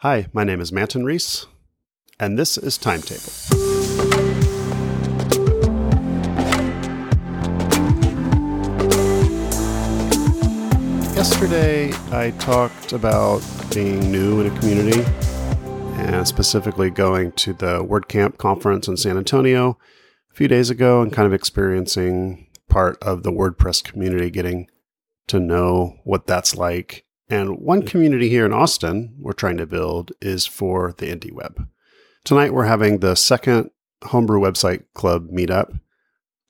Hi, my name is Manton Reece, and this is Timetable. Yesterday, I talked about being new in a community and specifically going to the WordCamp conference in San Antonio a few days ago and kind of experiencing part of the WordPress community, getting to know what that's like and one community here in Austin we're trying to build is for the indie web. Tonight we're having the second Homebrew Website Club meetup. I'm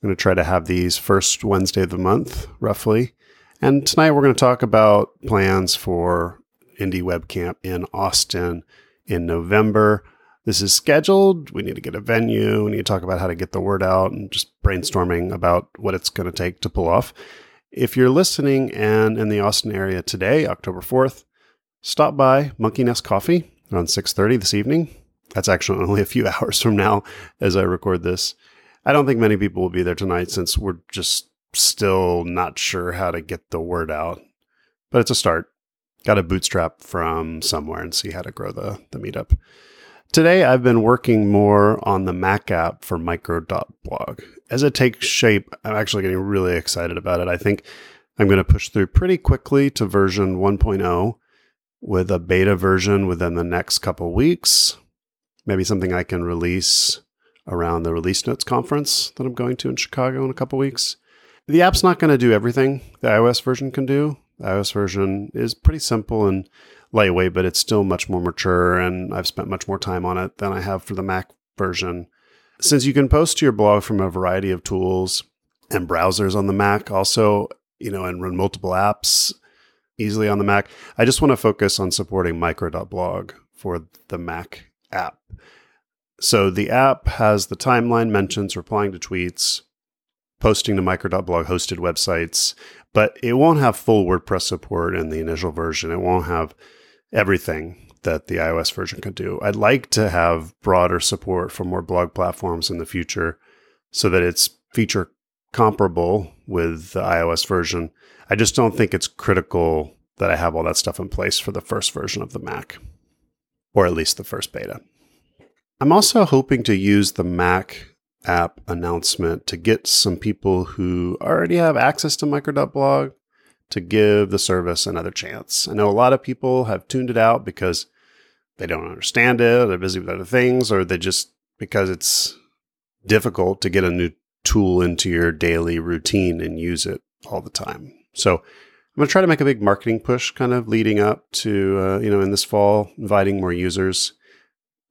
going to try to have these first Wednesday of the month, roughly. And tonight we're going to talk about plans for Indie Web Camp in Austin in November. This is scheduled. We need to get a venue. We need to talk about how to get the word out and just brainstorming about what it's going to take to pull off. If you're listening and in the Austin area today, October 4th, stop by Monkey Nest Coffee around 6:30 this evening. That's actually only a few hours from now as I record this. I don't think many people will be there tonight since we're just still not sure how to get the word out. But it's a start. Got to bootstrap from somewhere and see how to grow the, the meetup. Today, I've been working more on the Mac app for micro.blog. As it takes shape, I'm actually getting really excited about it. I think I'm going to push through pretty quickly to version 1.0 with a beta version within the next couple weeks. Maybe something I can release around the Release Notes conference that I'm going to in Chicago in a couple weeks. The app's not going to do everything the iOS version can do. The iOS version is pretty simple and lightweight, but it's still much more mature, and I've spent much more time on it than I have for the Mac version. Since you can post to your blog from a variety of tools and browsers on the Mac, also, you know, and run multiple apps easily on the Mac, I just want to focus on supporting micro.blog for the Mac app. So the app has the timeline mentions, replying to tweets, posting to micro.blog hosted websites, but it won't have full WordPress support in the initial version. It won't have everything that the iOS version can do. I'd like to have broader support for more blog platforms in the future so that it's feature comparable with the iOS version. I just don't think it's critical that I have all that stuff in place for the first version of the Mac, or at least the first beta. I'm also hoping to use the Mac app announcement to get some people who already have access to micro.blog to give the service another chance. I know a lot of people have tuned it out because they don't understand it, they're busy with other things, or they just because it's difficult to get a new tool into your daily routine and use it all the time. So I'm going to try to make a big marketing push kind of leading up to, uh, you know, in this fall, inviting more users.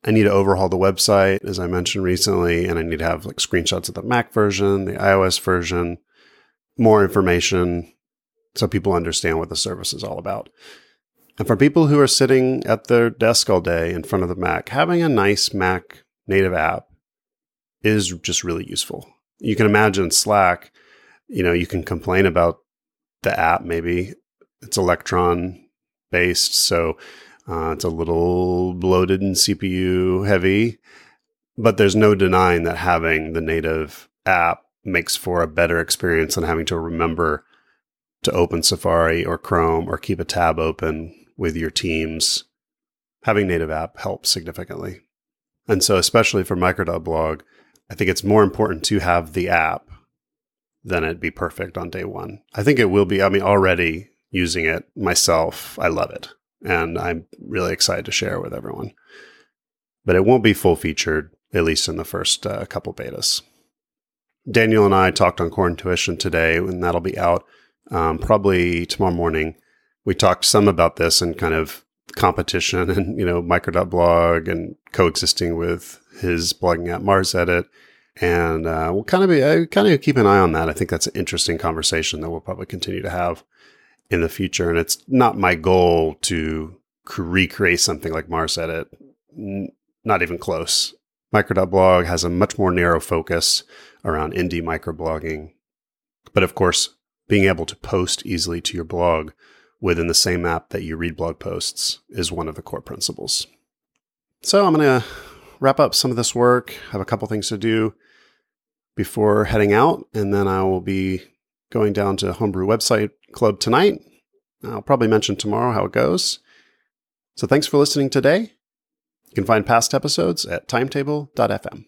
I need to overhaul the website, as I mentioned recently, and I need to have like screenshots of the Mac version, the iOS version, more information so people understand what the service is all about. And for people who are sitting at their desk all day in front of the Mac, having a nice Mac native app is just really useful. You can imagine Slack, you know, you can complain about the app maybe. It's Electron based, so uh, it's a little bloated and CPU heavy, but there's no denying that having the native app makes for a better experience than having to remember to open Safari or Chrome or keep a tab open with your teams, having native app helps significantly. And so, especially for micro.blog, I think it's more important to have the app than it be perfect on day one. I think it will be. I mean, already using it myself, I love it. And I'm really excited to share with everyone. But it won't be full featured, at least in the first uh, couple betas. Daniel and I talked on Core Intuition today, and that'll be out um, probably tomorrow morning. We talked some about this and kind of competition and, you know, micro.blog and coexisting with his blogging at Mars Edit. And uh, we'll kind of be, I kind of keep an eye on that. I think that's an interesting conversation that we'll probably continue to have in the future. And it's not my goal to recreate something like Mars Edit, N- not even close. Micro.blog has a much more narrow focus around indie microblogging. But of course, being able to post easily to your blog within the same app that you read blog posts is one of the core principles. So I'm going to wrap up some of this work, have a couple things to do before heading out, and then I will be going down to Homebrew Website Club tonight. I'll probably mention tomorrow how it goes. So thanks for listening today. You can find past episodes at timetable.fm.